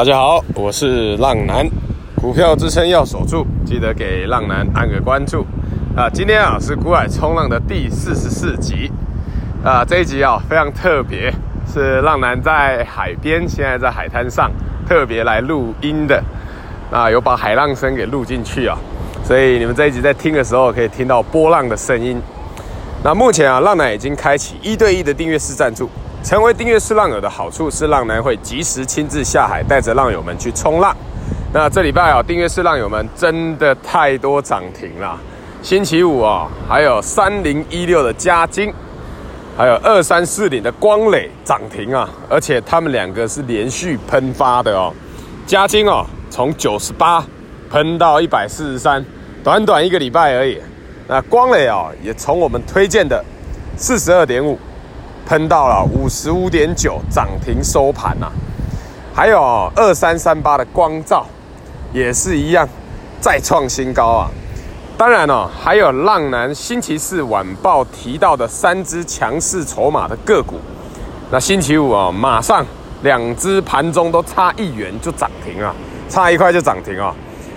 大家好，我是浪男，股票支撑要守住，记得给浪男按个关注啊！今天啊是股海冲浪的第四十四集啊，这一集啊非常特别，是浪男在海边，现在在海滩上特别来录音的啊，有把海浪声给录进去啊，所以你们这一集在听的时候可以听到波浪的声音。那目前啊，浪男已经开启一对一的订阅式赞助。成为订阅式浪友的好处是，浪男会及时亲自下海，带着浪友们去冲浪。那这礼拜啊，订阅式浪友们真的太多涨停了。星期五啊，还有三零一六的嘉金，还有二三四零的光磊涨停啊，而且他们两个是连续喷发的哦。嘉金哦，从九十八喷到一百四十三，短短一个礼拜而已。那光磊啊，也从我们推荐的四十二点五。喷到了五十五点九，涨停收盘呐、啊。还有二三三八的光照，也是一样，再创新高啊。当然哦，还有浪男星期四晚报提到的三只强势筹码的个股。那星期五啊，马上两只盘中都差一元就涨停了，差一块就涨停啊。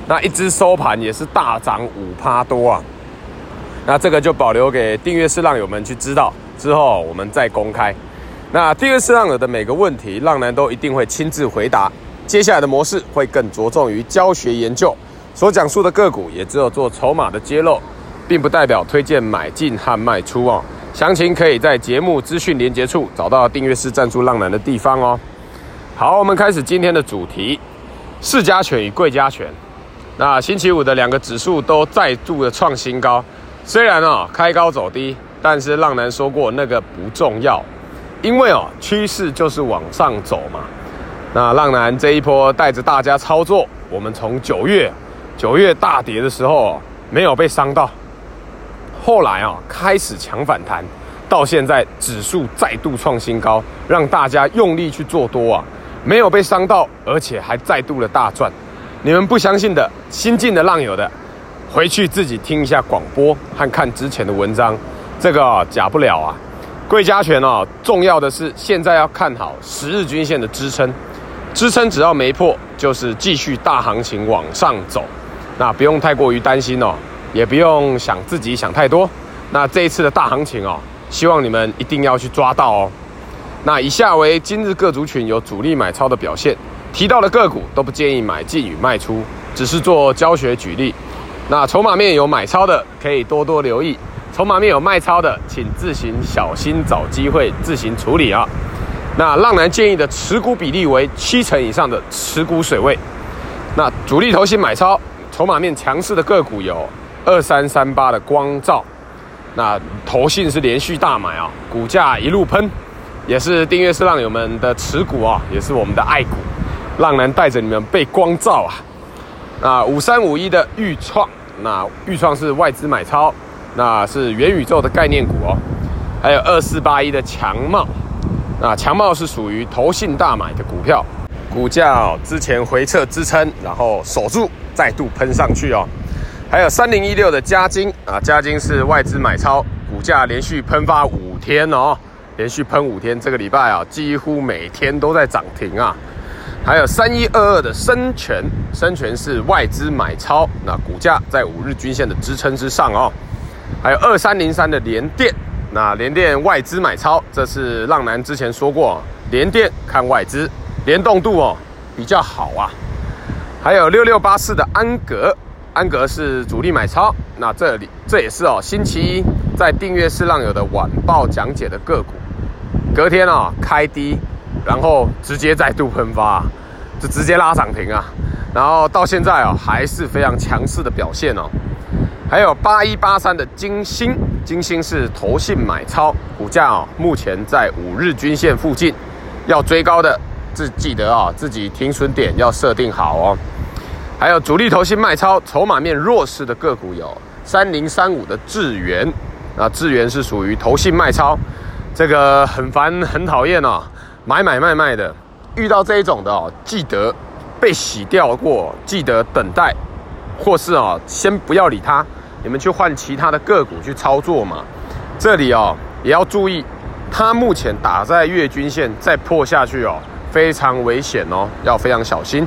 那一只收盘也是大涨五趴多啊。那这个就保留给订阅式浪友们去知道。之后我们再公开。那订阅式浪的每个问题，浪男都一定会亲自回答。接下来的模式会更着重于教学研究，所讲述的个股也只有做筹码的揭露，并不代表推荐买进和卖出哦。详情可以在节目资讯连接处找到订阅式赞助浪男的地方哦。好，我们开始今天的主题：市加权与柜加权。那星期五的两个指数都再度的创新高，虽然啊、哦、开高走低。但是浪男说过，那个不重要，因为哦，趋势就是往上走嘛。那浪男这一波带着大家操作，我们从九月九月大跌的时候没有被伤到，后来啊开始强反弹，到现在指数再度创新高，让大家用力去做多啊，没有被伤到，而且还再度的大赚。你们不相信的，新进的浪友的，回去自己听一下广播和看之前的文章。这个，假不了啊，贵加权哦，重要的是现在要看好十日均线的支撑，支撑只要没破，就是继续大行情往上走，那不用太过于担心哦，也不用想自己想太多。那这一次的大行情哦，希望你们一定要去抓到哦。那以下为今日各族群有主力买超的表现，提到的个股都不建议买进与卖出，只是做教学举例。那筹码面有买超的，可以多多留意。筹码面有卖超的，请自行小心找机会自行处理啊。那浪男建议的持股比例为七成以上的持股水位。那主力投信买超，筹码面强势的个股有二三三八的光照。那投信是连续大买啊，股价一路喷，也是订阅式浪友们的持股啊，也是我们的爱股。浪男带着你们被光照啊。那五三五一的钰创，那钰创是外资买超。那是元宇宙的概念股哦，还有二四八一的强茂，那强茂是属于投信大买的股票，股价之前回撤支撑，然后守住，再度喷上去哦。还有三零一六的嘉金啊，嘉金是外资买超，股价连续喷发五天哦，连续喷五天，这个礼拜啊几乎每天都在涨停啊。还有三一二二的深全，深全是外资买超，那股价在五日均线的支撑之上哦。还有二三零三的联电，那联电外资买超，这是浪男之前说过，联电看外资联动度哦比较好啊。还有六六八四的安格，安格是主力买超，那这里这也是哦星期一在订阅式浪友的晚报讲解的个股，隔天啊、哦、开低，然后直接再度喷发，就直接拉涨停啊，然后到现在哦还是非常强势的表现哦。还有八一八三的金星，金星是投信买超，股价哦目前在五日均线附近，要追高的自记得啊、自己停损点要设定好哦。还有主力投信卖超，筹码面弱势的个股有三零三五的智原，那智原是属于投信卖超，这个很烦很讨厌哦，买买卖卖的，遇到这一种的哦，记得被洗掉过，记得等待，或是哦先不要理它。你们去换其他的个股去操作嘛？这里哦也要注意，它目前打在月均线再破下去哦，非常危险哦，要非常小心。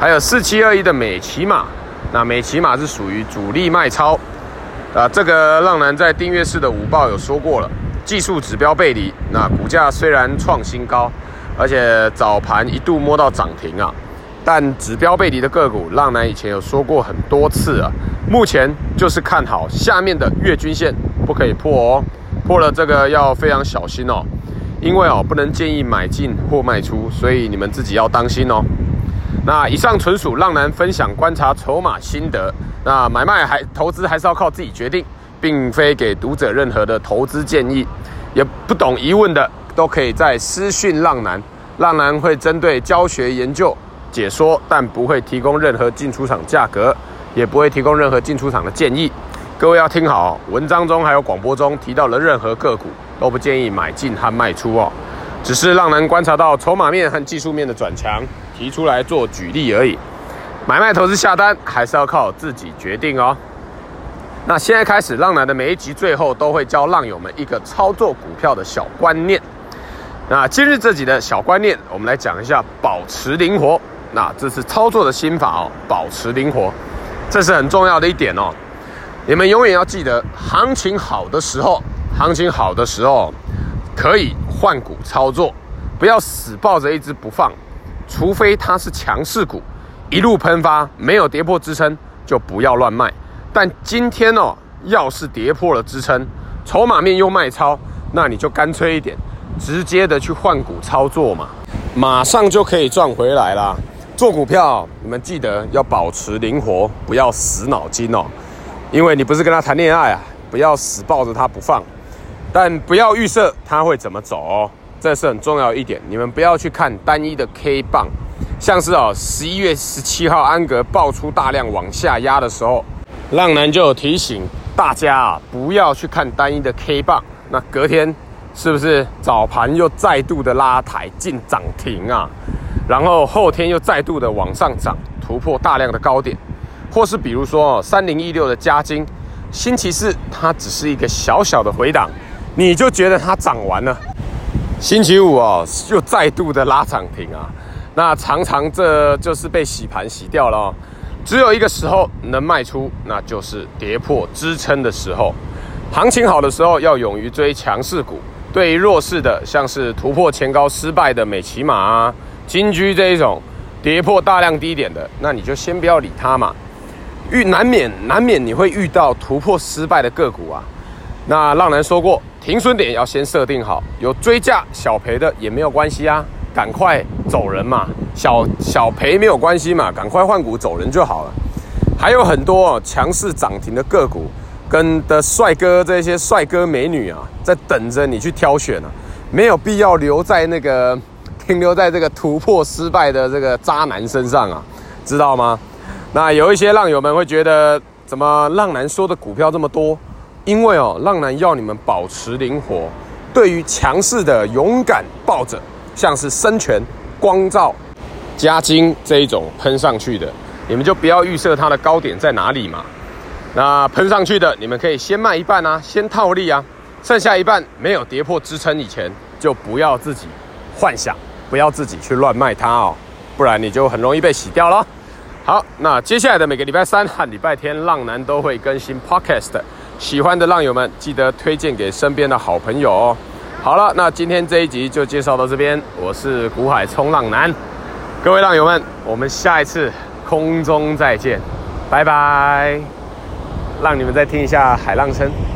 还有四七二一的美骑马，那美骑马是属于主力卖超啊。这个浪男在订阅式的午报有说过了，技术指标背离，那股价虽然创新高，而且早盘一度摸到涨停啊，但指标背离的个股，浪男以前有说过很多次啊。目前就是看好下面的月均线不可以破哦，破了这个要非常小心哦，因为哦不能建议买进或卖出，所以你们自己要当心哦。那以上纯属浪男分享观察筹码心得，那买卖还投资还是要靠自己决定，并非给读者任何的投资建议。也不懂疑问的都可以在私讯浪男，浪男会针对教学研究解说，但不会提供任何进出场价格，也不会提供任何进出场的建议。各位要听好，文章中还有广播中提到的任何个股都不建议买进和卖出哦，只是浪男观察到筹码面和技术面的转强。提出来做举例而已，买卖投资下单还是要靠自己决定哦。那现在开始，浪男的每一集最后都会教浪友们一个操作股票的小观念。那今日这集的小观念，我们来讲一下保持灵活。那这是操作的心法哦，保持灵活，这是很重要的一点哦。你们永远要记得，行情好的时候，行情好的时候可以换股操作，不要死抱着一只不放。除非它是强势股，一路喷发，没有跌破支撑，就不要乱卖。但今天哦，要是跌破了支撑，筹码面又卖超，那你就干脆一点，直接的去换股操作嘛，马上就可以赚回来啦。做股票，你们记得要保持灵活，不要死脑筋哦，因为你不是跟他谈恋爱啊，不要死抱着他不放，但不要预设他会怎么走哦。这是很重要一点，你们不要去看单一的 K 棒，像是哦，十一月十七号安格爆出大量往下压的时候，浪男就有提醒大家啊，不要去看单一的 K 棒。那隔天是不是早盘又再度的拉抬进涨停啊？然后后天又再度的往上涨，突破大量的高点，或是比如说三零一六的加金，星期四它只是一个小小的回档，你就觉得它涨完了。星期五哦，又再度的拉涨停啊！那常常这就是被洗盘洗掉了。只有一个时候能卖出，那就是跌破支撑的时候。行情好的时候要勇于追强势股，对于弱势的，像是突破前高失败的美骑马啊、金居这一种跌破大量低点的，那你就先不要理它嘛。遇难免难免你会遇到突破失败的个股啊。那浪人说过。停损点要先设定好，有追价小赔的也没有关系啊，赶快走人嘛，小小赔没有关系嘛，赶快换股走人就好了。还有很多强势涨停的个股，跟的帅哥这些帅哥美女啊，在等着你去挑选啊，没有必要留在那个停留在这个突破失败的这个渣男身上啊，知道吗？那有一些浪友们会觉得，怎么浪男说的股票这么多？因为哦，浪男要你们保持灵活，对于强势的勇敢抱着，像是深全、光罩、嘉金这一种喷上去的，你们就不要预设它的高点在哪里嘛。那喷上去的，你们可以先卖一半啊，先套利啊，剩下一半没有跌破支撑以前，就不要自己幻想，不要自己去乱卖它哦，不然你就很容易被洗掉了。好，那接下来的每个礼拜三和礼拜天，浪男都会更新 Podcast。喜欢的浪友们，记得推荐给身边的好朋友哦。好了，那今天这一集就介绍到这边。我是股海冲浪男，各位浪友们，我们下一次空中再见，拜拜。让你们再听一下海浪声。